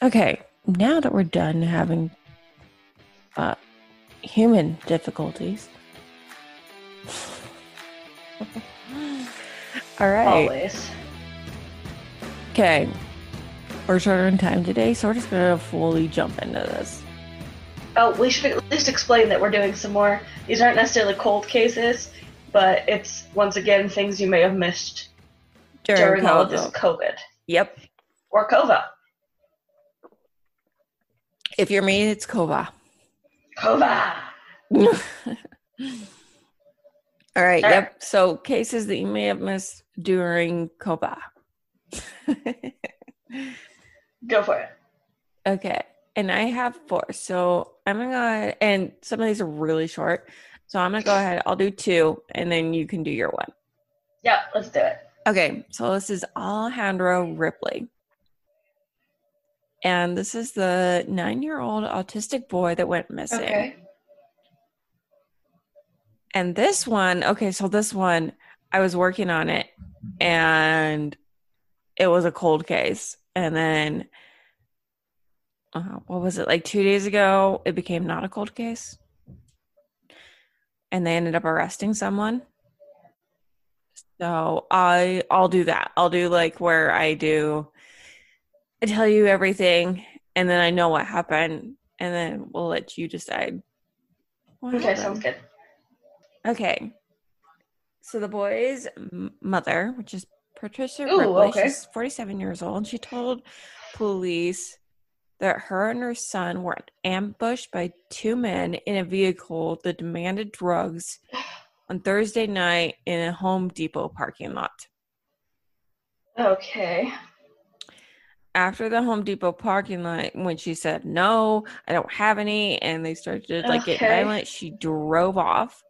Okay, now that we're done having uh, human difficulties. All right. Always. Okay. We're shorter in time today, so we're just going to fully jump into this. Oh, we should at least explain that we're doing some more. These aren't necessarily cold cases, but it's once again things you may have missed during, all of this COVID Yep. or COVA. If you're me, it's Kova. COVA. All right. All Yep. So cases that you may have missed during Kova. Go for it. okay. And I have four. So I'm going to go ahead, and some of these are really short. So I'm going to go ahead. I'll do two, and then you can do your one. Yeah, let's do it. Okay, so this is Alejandro Ripley. And this is the nine year old autistic boy that went missing. Okay. And this one, okay, so this one, I was working on it and it was a cold case. And then, uh, what was it, like two days ago, it became not a cold case. And they ended up arresting someone. So I I'll do that. I'll do like where I do I tell you everything and then I know what happened and then we'll let you decide. Okay, happened. sounds good. Okay. So the boy's mother, which is Patricia Ooh, Ripley, okay. she's 47 years old. She told police that her and her son were ambushed by two men in a vehicle that demanded drugs on Thursday night in a Home Depot parking lot. Okay. After the Home Depot parking lot, when she said no, I don't have any, and they started to like get Okay. violent, she drove off,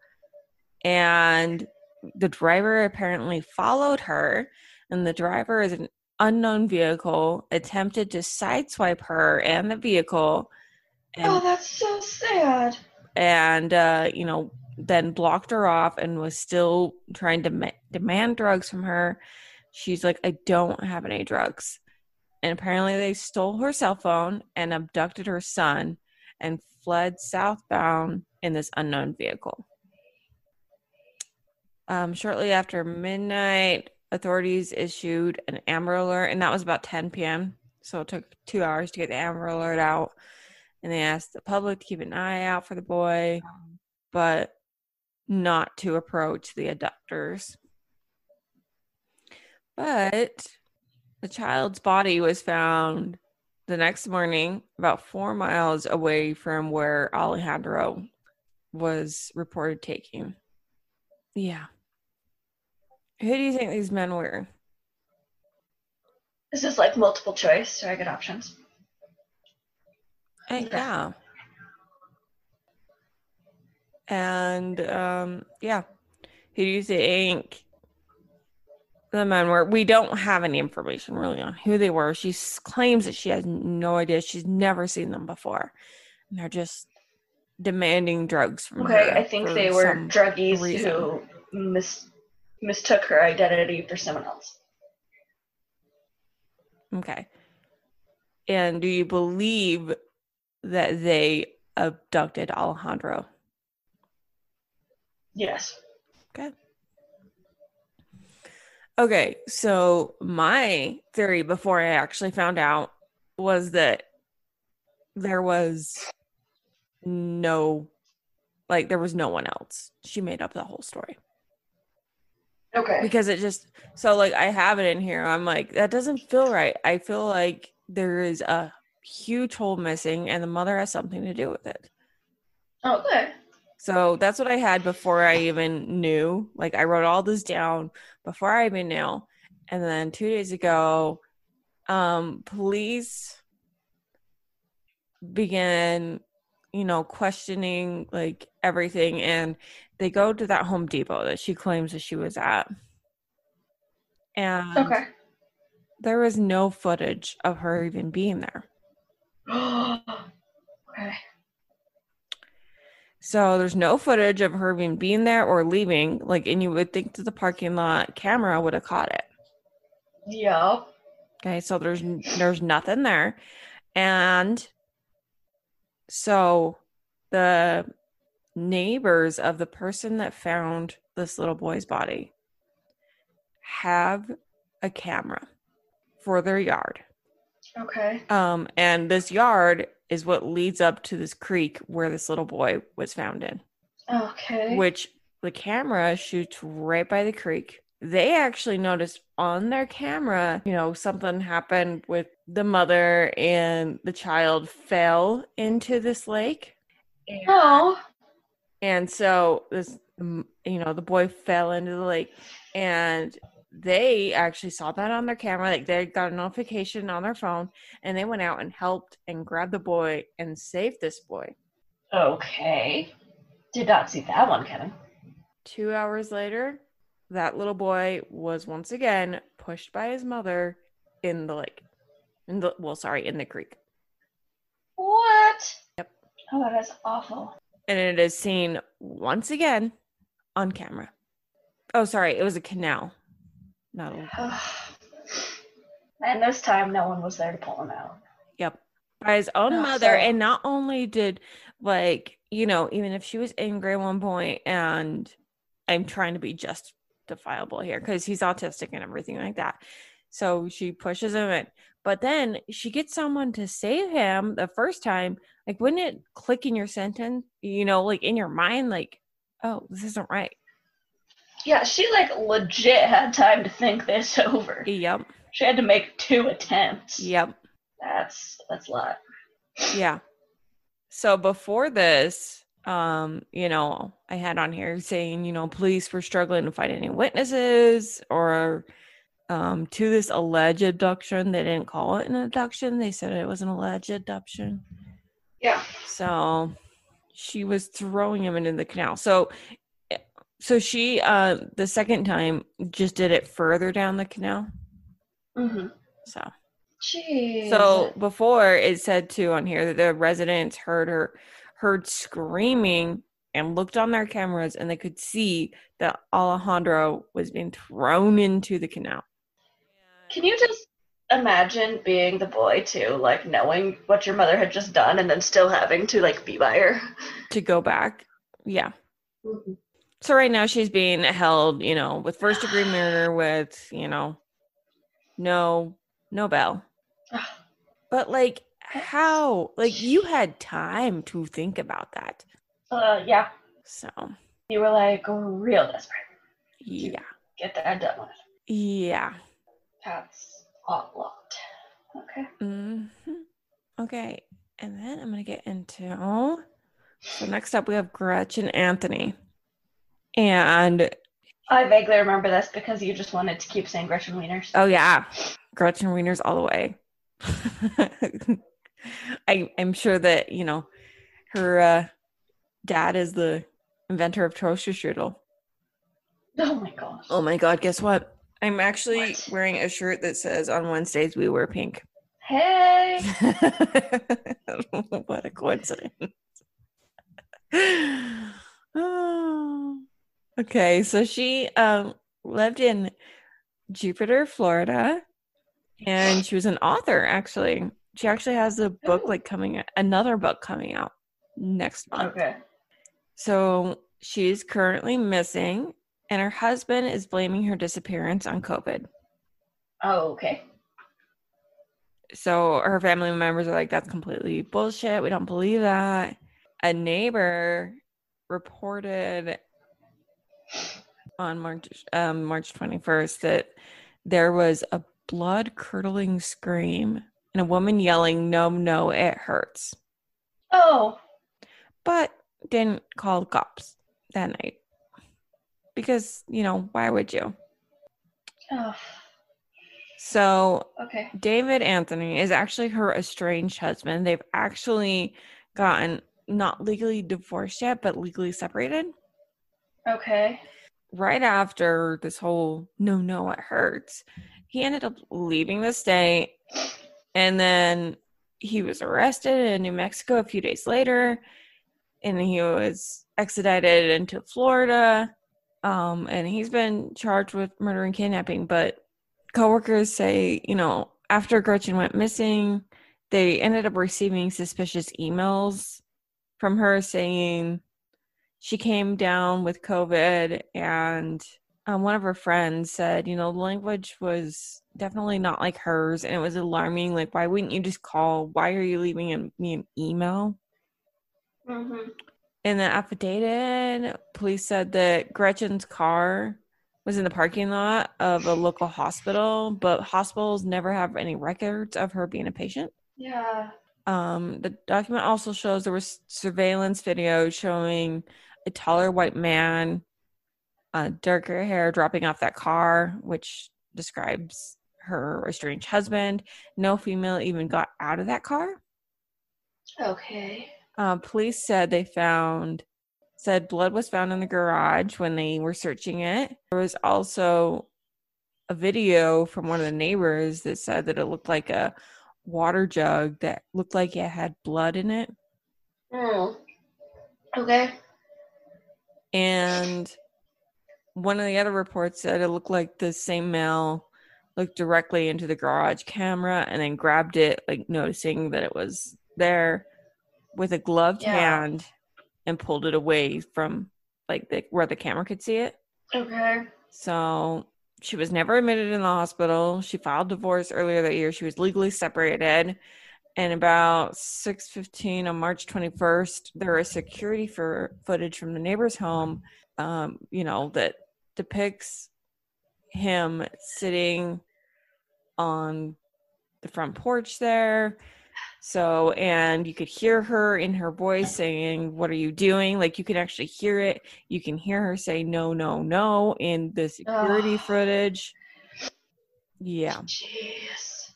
and the driver apparently followed her, and the driver is an unknown vehicle, attempted to sideswipe her and the vehicle, and Oh, that's so sad. and uh, you know then blocked her off and was still trying to ma- demand drugs from her she's like i don't have any drugs and apparently they stole her cell phone and abducted her son and fled southbound in this unknown vehicle. Um, shortly after midnight authorities issued an amber alert and that was about 10 p.m so it took two hours to get the amber alert out. And they asked the public to keep an eye out for the boy, but not to approach the abductors. But the child's body was found the next morning, about four miles away from where Alejandro was reported taking. Yeah. Who do you think these men were? This is like multiple choice, so I get options. Uh, Okay. yeah. And um, yeah, who do you think the men were? We don't have any information really on who they were. She claims that she has no idea. She's never seen them before. And they're just demanding drugs from her. Okay, I think they were druggies reason. who mis- mistook her identity for someone else. Okay. And do you believe that they abducted Alejandro? Yes. Okay. Okay, so my theory before I actually found out was that there was no like there was no one else. She made up the whole story. Okay. Because it just so like I have it in here. I'm like that doesn't feel right. I feel like there is a huge hole missing and the mother has something to do with it. Oh, okay. So that's what I had before I even knew. Like I wrote all this down before I even knew. And then two days ago, um, police began, you know, questioning like everything and they go to that Home Depot that she claims that she was at. And Okay. there was no footage of her even being there. okay. So there's no footage of her even being there or leaving. Like, and you would think that the parking lot camera would have caught it. Yup. Okay, so there's there's nothing there, And so the neighbors of the person that found this little boy's body have a camera for their yard. Okay. Um, and this yard is what leads up to this creek where this little boy was found in. Okay. Which the camera shoots right by the creek. They actually noticed on their camera, you know, something happened with the mother and the child fell into this lake. oh. And so this, you know, the boy fell into the lake and they actually saw that on their camera. Like they got a notification on their phone and they went out and helped and grabbed the boy and saved this boy. Okay. Did not see that one coming. Two hours later, that little boy was once again pushed by his mother in the lake. In the well, sorry, in the creek. What? Yep. Oh, that is awful. And it is seen once again on camera. Oh, sorry, it was a canal. Not a And this time no one was there to pull him out. Yep. By his own Oh, mother. And not only did like, you know, even if she was angry at one point and I'm trying to be justifiable here because he's autistic and everything like that. So she pushes him in. But then she gets someone to save him the first time. Like, wouldn't it click in your sentence, you know, like in your mind, like, oh, this isn't right? Yeah, she like legit had time to think this over. Yep. She had to make two attempts. Yep. That's that's a lot. Yeah. So before this, um, you know, I had on here saying, you know, police were struggling to find any witnesses or um to this alleged abduction. They didn't call it an abduction. They said it was an alleged abduction. Yeah. So she was throwing him into the canal. So so she uh the second time just did it further down the canal. Mm-hmm. So Jeez. So before it said too on here that the residents heard her heard screaming and looked on their cameras and they could see that Alejandro was being thrown into the canal. Can you just imagine being the boy too, like knowing what your mother had just done and then still having to like be by her? To go back. Yeah. Mm-hmm. So right now she's being held, you know, with first degree murder with, you know, no no bail. But like how? Like you had time to think about that. Uh, yeah. So You were like real desperate. yeah. Get that done with. Yeah. That's a lot. Okay. hmm Okay. And then I'm going to get into. So next up, we have Gretchen Anthony. And I vaguely remember this because you just wanted to keep saying Gretchen Wieners. oh, yeah, Gretchen Wieners all the way. I, I'm sure that, you know, her uh, dad is the inventor of toaster strudel. Oh my gosh. Oh my God, guess what? I'm actually What? wearing a shirt that says on Wednesdays we wear pink. Hey. what a coincidence. Oh. Okay, so she um, lived in Jupiter, Florida, and she was an author. Actually, she actually has a book like coming, another book coming out next month. Okay. So she's currently missing, and her husband is blaming her disappearance on COVID. Oh, okay. So her family members are like, that's completely bullshit. We don't believe that. A neighbor reported on March um, March 21st that there was a blood curdling scream and a woman yelling, No, no, it hurts. Oh. But didn't call cops that night. Because, you know, why would you? Oh. So Okay. David Anthony is actually her estranged husband. They've actually gotten not legally divorced yet, but legally separated. Okay. Right after this whole no, no, it hurts, he ended up leaving the state. And then he was arrested in New Mexico a few days later. And he was extradited into Florida. Um, and he's been charged with murder and kidnapping. But coworkers say, you know, after Gretchen went missing, they ended up receiving suspicious emails from her saying she came down with COVID and um, one of her friends said, you know, the language was definitely not like hers and it was alarming. Like, why wouldn't you just call? Why are you leaving me an email? Mm-hmm. In the affidavit, police said that Gretchen's car was in the parking lot of a local hospital, but hospitals never have any records of her being a patient. Yeah. Um, the document also shows there was surveillance video showing a taller white man, uh, darker hair, dropping off that car, which describes her estranged husband. No female even got out of that car. Okay. Uh, police said they found said blood was found in the garage when they were searching it. There was also a video from one of the neighbors that said that it looked like a water jug that looked like it had blood in it. Oh. Okay. And one of the other reports said it looked like the same male looked directly into the garage camera and then grabbed it, like noticing that it was there with a gloved yeah. hand and pulled it away from like the, where the camera could see it. Okay. So she was never admitted in the hospital. She filed divorce earlier that year. She was legally separated. And about 6:15 on March 21st there is security for footage from the neighbor's home, um, you know, that depicts him sitting on the front porch there so, and you could hear her in her voice saying, What are you doing? Like, you can actually hear it. You can hear her say, No, no, no, in the security oh. footage. Yeah. Jeez.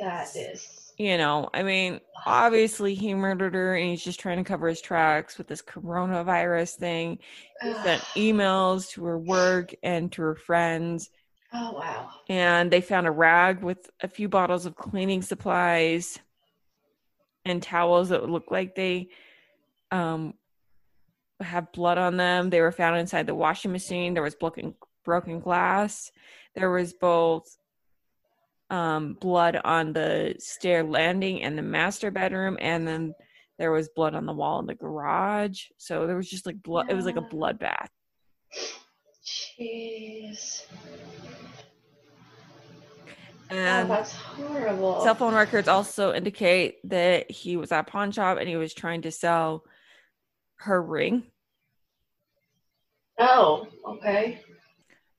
That is. You know, I mean, obviously he murdered her and he's just trying to cover his tracks with this coronavirus thing. He sent emails to her work and to her friends. Oh, wow. And they found a rag with a few bottles of cleaning supplies and towels that look like they um, have blood on them. They were found inside the washing machine. There was broken broken glass. There was both um, blood on the stair landing and the master bedroom, and then there was blood on the wall in the garage. So there was just like blood. It was like a bloodbath. Jeez. And oh, that's horrible. Cell phone records also indicate that he was at a pawn shop and he was trying to sell her ring. Oh, okay.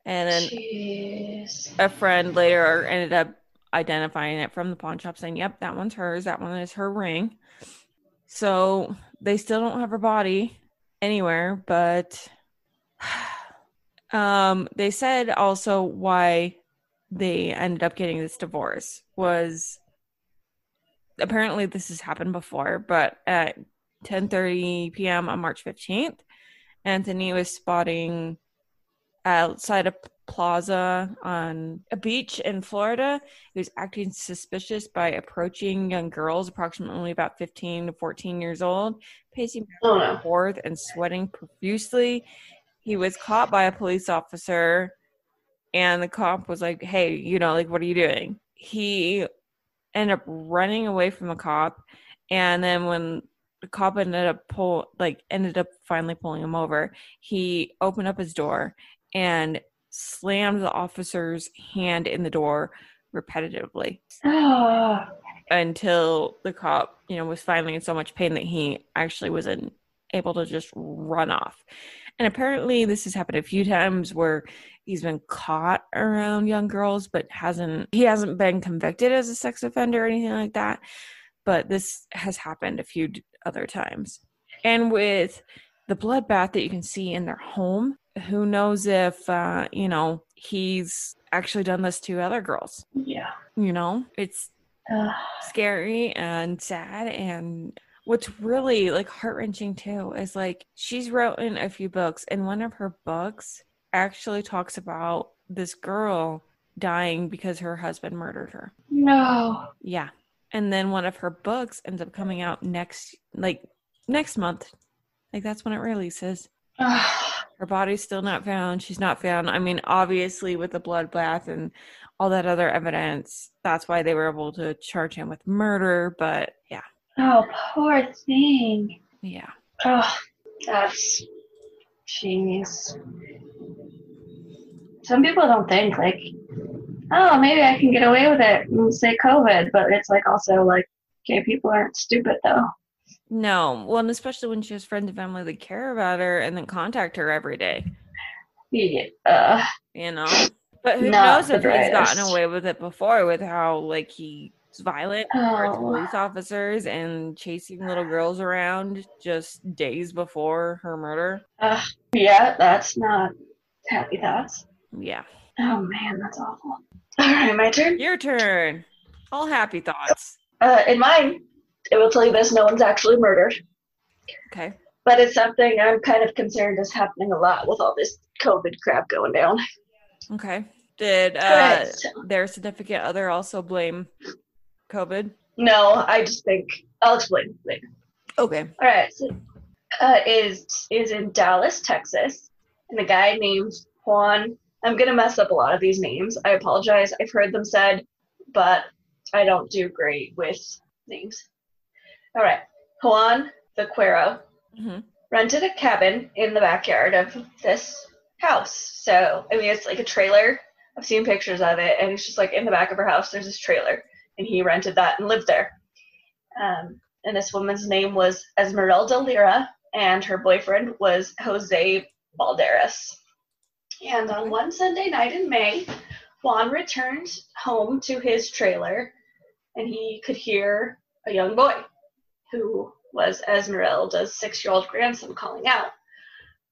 And then Jeez. a friend later ended up identifying it from the pawn shop, saying, Yep, that one's hers. That one is her ring. So they still don't have her body anywhere, but um, they said also why they ended up getting this divorce was apparently this has happened before, but at 10:30 p.m. on March 15th, Anthony was spotting outside a plaza on a beach in Florida. He was acting suspicious by approaching young girls, approximately about 15 to 14 years old, pacing back oh, and forth and sweating profusely. He was caught by a police officer and the cop was like, "Hey, you know, like what are you doing?" He ended up running away from the cop, and then when the cop ended up pull like ended up finally pulling him over, he opened up his door and slammed the officer's hand in the door repetitively until the cop, you know, was finally in so much pain that he actually wasn't able to just run off. And apparently, this has happened a few times where he's been caught around young girls, but hasn't he hasn't been convicted as a sex offender or anything like that. But this has happened a few other times. And with the bloodbath that you can see in their home, who knows if uh, you know he's actually done this to other girls? Yeah, you know, it's scary and sad and what's really like heart wrenching too is like she's written a few books, and one of her books actually talks about this girl dying because her husband murdered her. No. Yeah. And then one of her books ends up coming out next like next month. Like that's when it releases. Her body's still not found. She's not found. I mean, obviously with the bloodbath and all that other evidence. That's why they were able to charge him with murder. But yeah. Oh, poor thing. Yeah. Oh, that's jeez. Some people don't think like, oh, maybe I can get away with it and say COVID, but it's like also like, okay, people aren't stupid though. No, well, and especially when she has friends and family that care about her and then contact her every day. Yeah. Uh, you know, but who knows if he's gotten away with it before with how like he's violent oh. police officers and chasing little girls around just days before her murder. Uh, yeah, that's not happy thoughts. Yeah. Oh man, that's awful. All right, my turn. Your turn. All happy thoughts. Uh, in mine, it will tell you this: no one's actually murdered. Okay. But it's something I'm kind of concerned is happening a lot with all this COVID crap going down. Okay. Did uh, their significant other also blame COVID? No, I just think I'll explain later. Okay. All right. So, uh, is is in Dallas, Texas, and a guy named Juan. I'm gonna mess up a lot of these names. I apologize. I've heard them said, but I don't do great with names. All right. Juan Vaquero mm-hmm. rented a cabin in the backyard of this house. So, I mean, it's like a trailer. I've seen pictures of it, and it's just like in the back of her house, there's this trailer, and he rented that and lived there. Um, and this woman's name was Esmeralda Lira, and her boyfriend was Jose Balderas. And on one Sunday night in May, Juan returned home to his trailer, and he could hear a young boy who was Esmeralda's six year old grandson calling out.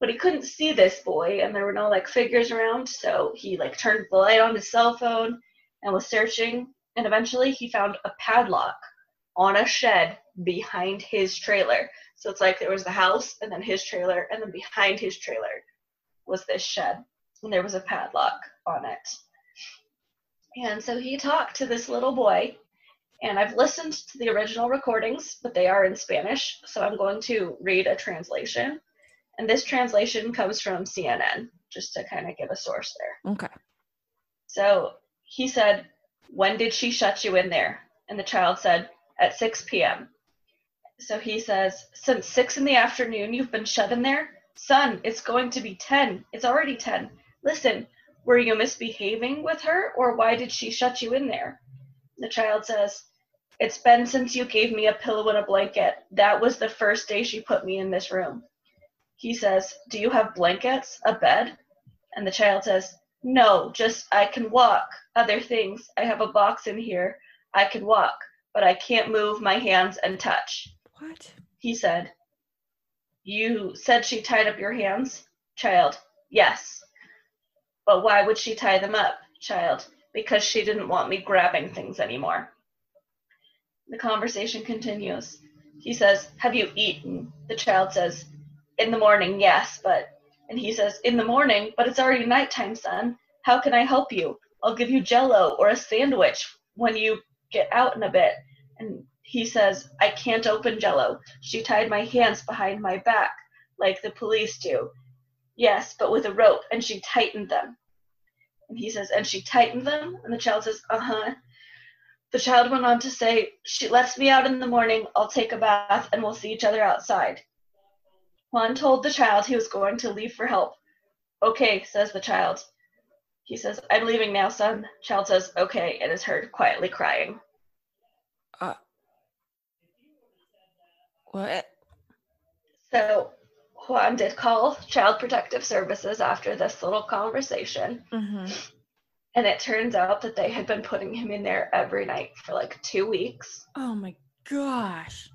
But he couldn't see this boy, and there were no like figures around, so he like turned the light on his cell phone and was searching, and eventually he found a padlock on a shed behind his trailer. So it's like there was the house, and then his trailer, and then behind his trailer was this shed, and there was a padlock on it. And so he talked to this little boy and I've listened to the original recordings, but they are in Spanish, so I'm going to read a translation. And this translation comes from CNN, just to kind of give a source there. Okay. So he said, When did she shut you in there? And the child said, At 6 p.m. So he says, Since 6 in the afternoon, you've been shut in there? Son, it's going to be 10. It's already 10. Listen, were you misbehaving with her, or why did she shut you in there? The child says, It's been since you gave me a pillow and a blanket. That was the first day she put me in this room. He says, Do you have blankets? A bed? And the child says, No, just I can walk. Other things. I have a box in here. I can walk, but I can't move my hands and touch. What? He said, You said she tied up your hands? Child, yes. But why would she tie them up? Child, because she didn't want me grabbing things anymore. The conversation continues. He says, Have you eaten? The child says, In the morning, yes, but. And he says, In the morning, but it's already nighttime, son. How can I help you? I'll give you jello or a sandwich when you get out in a bit. And he says, I can't open jello. She tied my hands behind my back, like the police do. Yes, but with a rope, and she tightened them. And he says, and she tightened them? And the child says, uh huh. The child went on to say, She lets me out in the morning, I'll take a bath, and we'll see each other outside. Juan told the child he was going to leave for help. Okay, says the child. He says, I'm leaving now, son. Child says, okay, and is heard quietly crying. Uh, what? So Juan did call Child Protective Services after this little conversation. Mm-hmm. And it turns out that they had been putting him in there every night for like two weeks. Oh my gosh.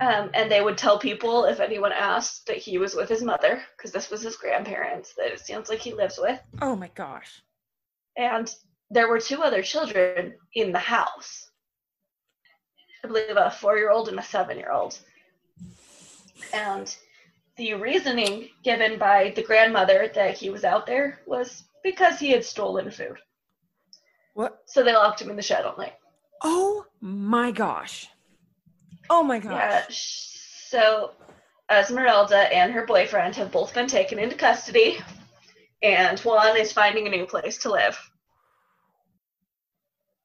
Um, and they would tell people if anyone asked that he was with his mother, because this was his grandparents that it sounds like he lives with. Oh my gosh. And there were two other children in the house. I believe a four year old and a seven year old. And the reasoning given by the grandmother that he was out there was because he had stolen food. What? So they locked him in the shed all night. Oh my gosh. Oh my gosh. Yeah. So Esmeralda and her boyfriend have both been taken into custody, and Juan is finding a new place to live.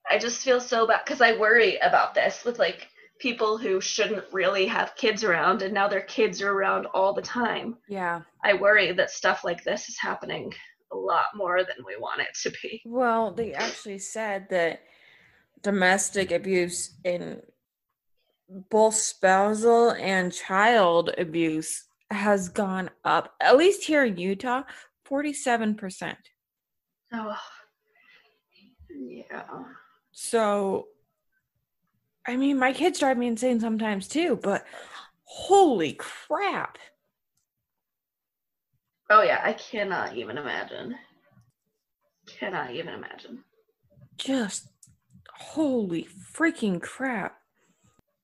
I just feel so bad because I worry about this with like people who shouldn't really have kids around and now their kids are around all the time. Yeah. I worry that stuff like this is happening a lot more than we want it to be. Well, they actually said that domestic abuse in both spousal and child abuse has gone up, at least here in Utah, 47%. Oh, yeah. So, I mean, my kids drive me insane sometimes too, but holy crap. Oh, yeah. I cannot even imagine. Cannot even imagine. Just holy freaking crap.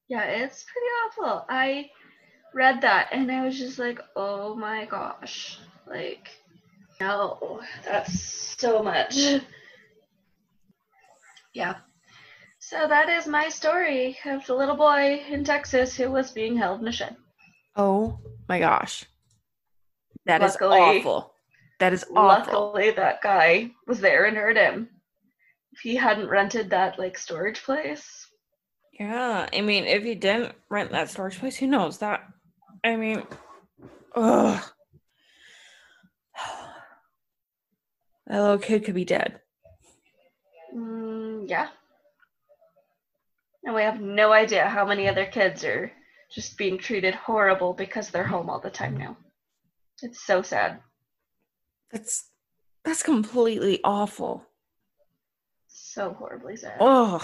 Yeah, it's pretty awful. I read that and I was just like, oh my gosh. Like, no, that's so much. Yeah. So that is my story of the little boy in Texas who was being held in a shed. Oh my gosh. That is Luckily- awful. That is awful. Luckily, that guy was there and heard him. If he hadn't rented that like storage place, Yeah, I mean, if he didn't rent that storage place, who knows that? I mean, ugh. That little kid could be dead. mm, yeah. And we have no idea how many other kids are just being treated horrible because they're home all the time now. It's so sad. That's that's completely awful. So horribly sad. Oh.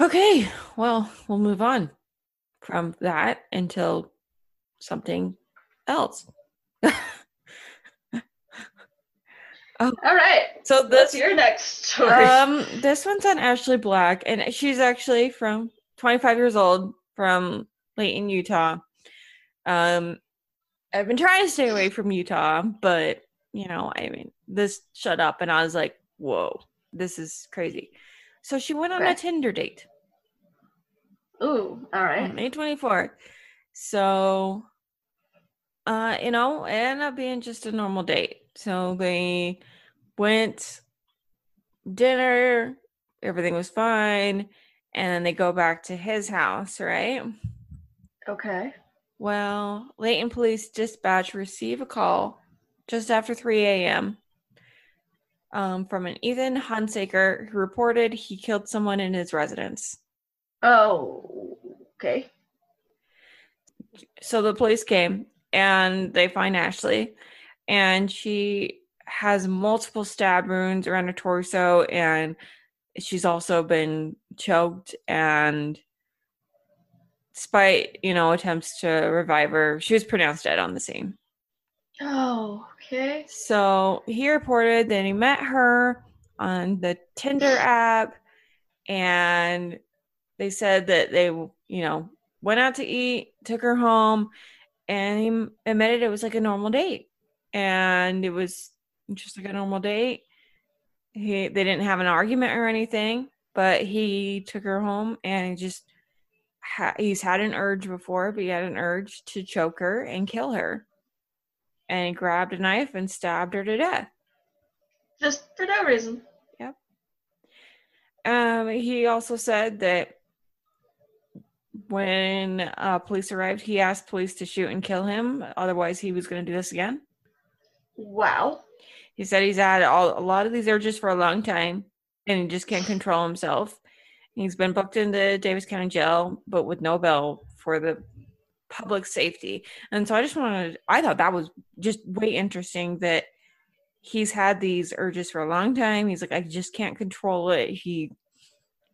Okay, well, we'll move on from that until something else. oh. All right. So What's this your next story? um this one's on Ashley Black and she's actually from 25 years old from Layton, Utah. Um I've been trying to stay away from Utah, but you know, I mean, this shut up and I was like, "Whoa, this is crazy." So she went on a Tinder date. Ooh, all right. May 24th. So, uh, you know, it ended up being just a normal date. So they went dinner, everything was fine, and then they go back to his house, right? Okay. Well, Layton Police Dispatch receive a call just after 3 a.m. Um, from an Ethan Hunsaker who reported he killed someone in his residence. Oh, okay. so the police came and they find Ashley, and she has multiple stab wounds around her torso, and she's also been choked. And despite you know attempts to revive her, she was pronounced dead on the scene. Oh, okay. So he reported that he met her on the Tinder app, and they said that they, you know, went out to eat, took her home, and he admitted it was like a normal date, and it was just like a normal date. He they didn't have an argument or anything, but he took her home and he just ha- he's had an urge before, but he had an urge to choke her and kill her and he grabbed a knife and stabbed her to death. Just for no reason. Um, he also said that when uh, police arrived, he asked police to shoot and kill him. Otherwise, he was going to do this again. Wow. He said he's had all, a lot of these urges for a long time and he just can't control himself. He's been booked into Davis County Jail, but with no bail for the public safety. And so I just wanted, I thought that was just way interesting that he's had these urges for a long time. He's like, I just can't control it. He,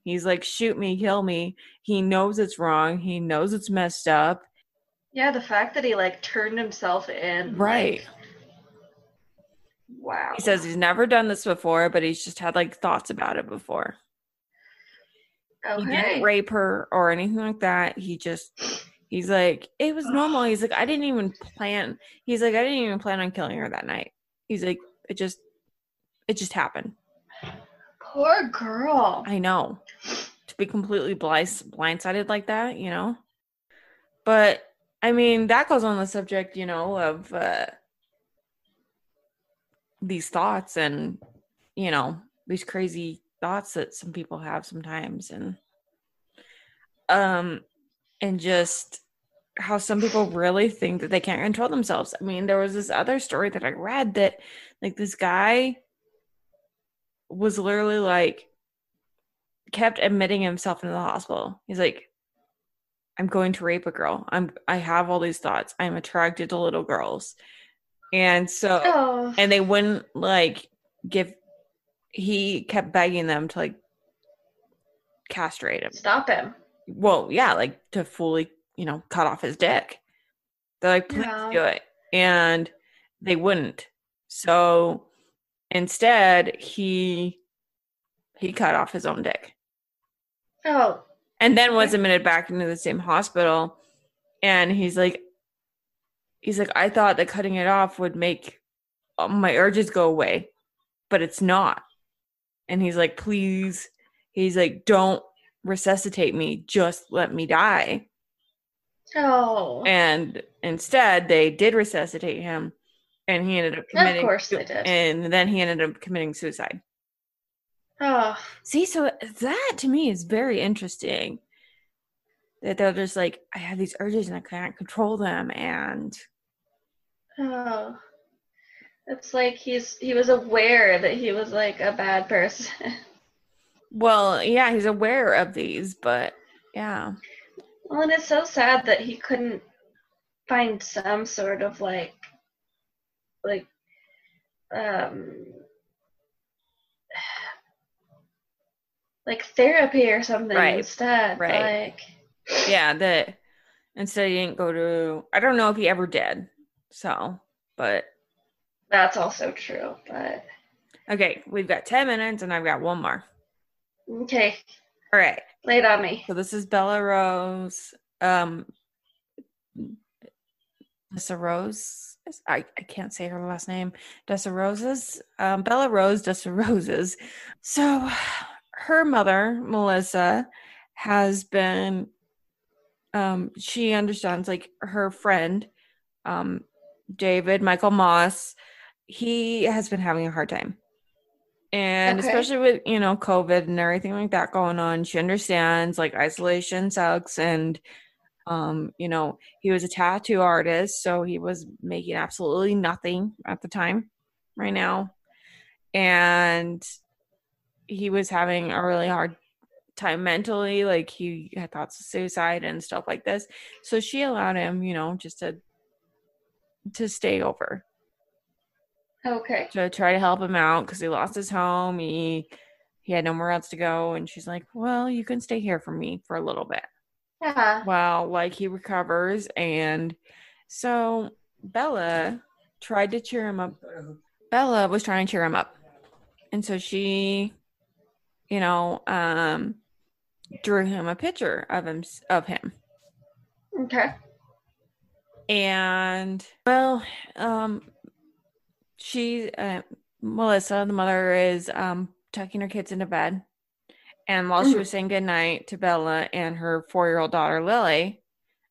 he's like, shoot me, kill me. He knows it's wrong. He knows it's messed up. Yeah, the fact that he like turned himself in. Right. like, wow. He says he's never done this before, but he's just had like thoughts about it before. He didn't rape her or anything like that. He just he's like, it was normal. He's like, I didn't even plan. He's like, I didn't even plan on killing her that night. He's like, it just it just happened. Poor girl. I know. To be completely blind blindsided like that, you know. But I mean, that goes on the subject, you know, of uh these thoughts and you know, these crazy thoughts that some people have sometimes and um and just how some people really think that they can't control themselves. I mean, there was this other story that I read that like this guy was literally like kept admitting himself into the hospital. He's like I'm going to rape a girl. I'm I have all these thoughts. I'm attracted to little girls. And so Oh. and they wouldn't like give he kept begging them to like castrate him. Stop him. Well, yeah, like to fully, you know, cut off his dick. They're like, please Yeah. do it. And they wouldn't. So instead he he cut off his own dick. Oh. and then was admitted back into the same hospital and he's like he's like i thought that cutting it off would make uh, my urges go away but it's not and he's like please he's like don't resuscitate me just let me die Oh. and instead they did resuscitate him and he ended up committing Of course they did. and then he ended up committing suicide Oh. See, so that to me is very interesting. That they're just like, I have these urges and I can't control them. And Oh. It's like he's he was aware that he was like a bad person. well, yeah, he's aware of these, but yeah. well, and it's so sad that he couldn't find some sort of like like um like therapy or something Right, instead. right. Like Yeah, that instead he didn't go to, I don't know if he ever did. So, but that's also true. But okay, we've got 10 minutes and I've got one more. okay, All right. lay it on me. So this is Bella Rose. Um, Dessa Rose. I, I can't say her last name. Dessa Roses. Um, Bella Rose Dessa Roses. So her mother, Melissa, has been um she understands like her friend um David Michael Moss, he has been having a hard time. And Okay. especially with, you know, COVID and everything like that going on, she understands like isolation sucks and um, you know, he was a tattoo artist, so he was making absolutely nothing at the time right now. And he was having a really hard time mentally, like he had thoughts of suicide and stuff like this. So she allowed him, you know, just to to stay over Okay. to try to help him out because he lost his home. He he had nowhere else to go, and she's like, "Well, you can stay here for me for a little bit." Yeah. Well, like he recovers, and so Bella tried to cheer him up. Bella was trying to cheer him up, and so she, you know, um, drew him a picture of him of him. Okay. and well um she uh, melissa the mother is um tucking her kids into bed and while she was saying goodnight to bella and her four-year-old daughter lily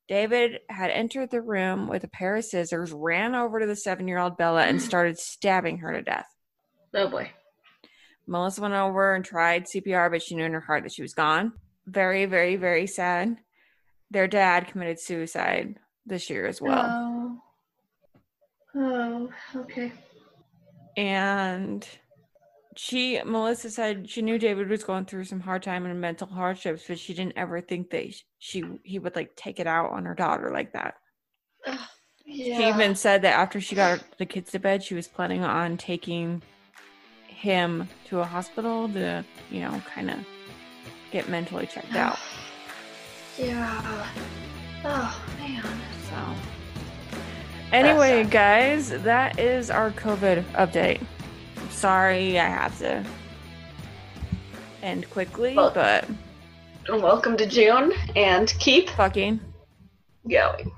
david had entered the room with a pair of scissors ran over to the seven-year-old bella and started stabbing her to death Oh boy. melissa went over and tried cpr but she knew in her heart that she was gone very very very sad their dad committed suicide this year as well Oh. Oh. Okay. And she melissa said she knew david was going through some hard time and mental hardships but she didn't ever think that she he would like take it out on her daughter like that Ugh, she even said that after she got the kids to bed she was planning on taking him to a hospital to you know kind of get mentally checked out Yeah. Oh man. so anyway guys that is our covid update I'm sorry i have to end quickly Well- but Welcome to June, and keep fucking going.